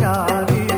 चारी